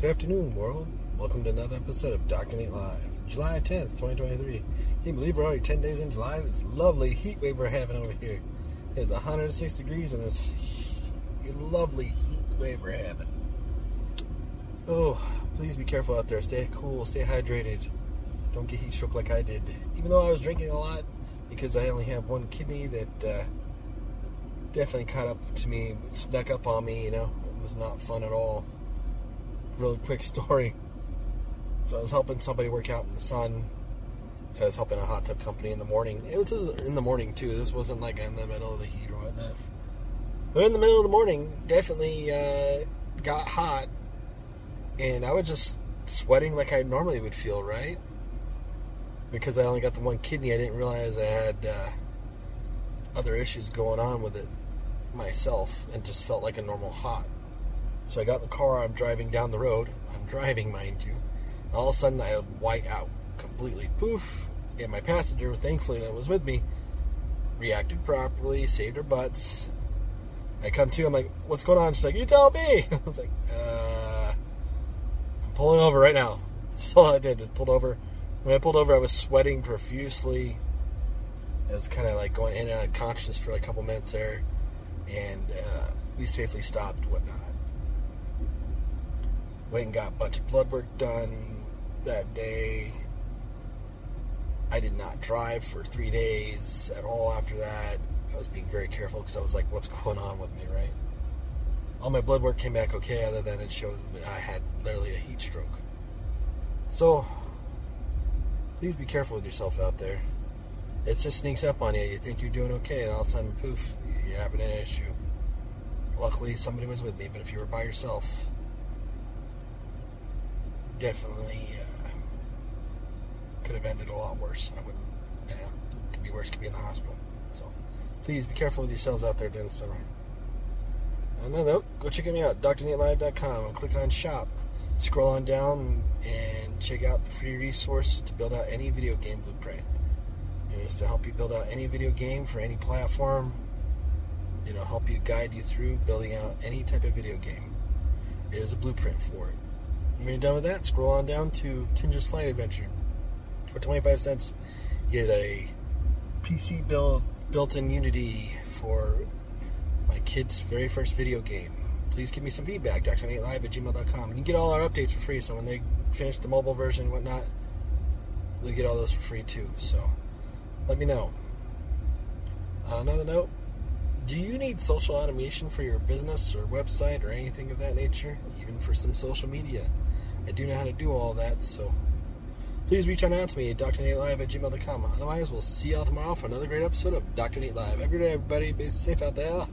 Good afternoon, world. Welcome to another episode of. Nate Live. July 10th, 2023. Can you believe we're already 10 days in July? This lovely heat wave we're having over here. It's 106 degrees in this lovely heat wave we're having. Oh, please be careful out there. Stay cool, stay hydrated. Don't get heat stroke like I did. Even though I was drinking a lot because I only have one kidney that uh, definitely caught up to me, snuck up on me, you know. It was not fun at all really quick story. So I was helping somebody work out in the sun. So I was helping a hot tub company in the morning. It was in the morning too. This wasn't like in the middle of the heat or whatnot. But in the middle of the morning, definitely uh, got hot, and I was just sweating like I normally would feel, right? Because I only got the one kidney, I didn't realize I had uh, other issues going on with it myself, and just felt like a normal hot. So I got in the car, I'm driving down the road. I'm driving, mind you. All of a sudden, I white out completely. Poof. And my passenger, thankfully, that was with me, reacted properly, saved her butts. I come to, I'm like, what's going on? She's like, you tell me. I was like, uh, I'm pulling over right now. That's all I did. I pulled over. When I pulled over, I was sweating profusely. I was kind of like going in and out of consciousness for a couple minutes there. And uh, we safely stopped, whatnot went and got a bunch of blood work done that day. I did not drive for three days at all after that. I was being very careful because I was like, what's going on with me, right? All my blood work came back okay, other than it showed I had literally a heat stroke. So, please be careful with yourself out there. It just sneaks up on you. You think you're doing okay, and all of a sudden, poof, you have an issue. Luckily, somebody was with me, but if you were by yourself, definitely uh, could have ended a lot worse. I wouldn't, yeah, could be worse, could be in the hospital. So please be careful with yourselves out there during the summer. Another note, go check me out, drnatelive.com, and click on shop. Scroll on down and check out the free resource to build out any video game blueprint. It is to help you build out any video game for any platform. It'll help you guide you through building out any type of video game. It is a blueprint for it. When you're done with that, scroll on down to Tinja's Flight Adventure. For 25 cents, you get a PC build built in Unity for my kid's very first video game. Please give me some feedback, drnatelive at gmail.com. And you get all our updates for free, so when they finish the mobile version and whatnot, you'll get all those for free too. So let me know. On another note, do you need social automation for your business or website or anything of that nature? Even for some social media? I do know how to do all that, so please reach on out to me at drnatelive at gmail.com. Otherwise, we'll see y'all tomorrow for another great episode of Dr. Nate Live. Good day, everybody. Be safe out there.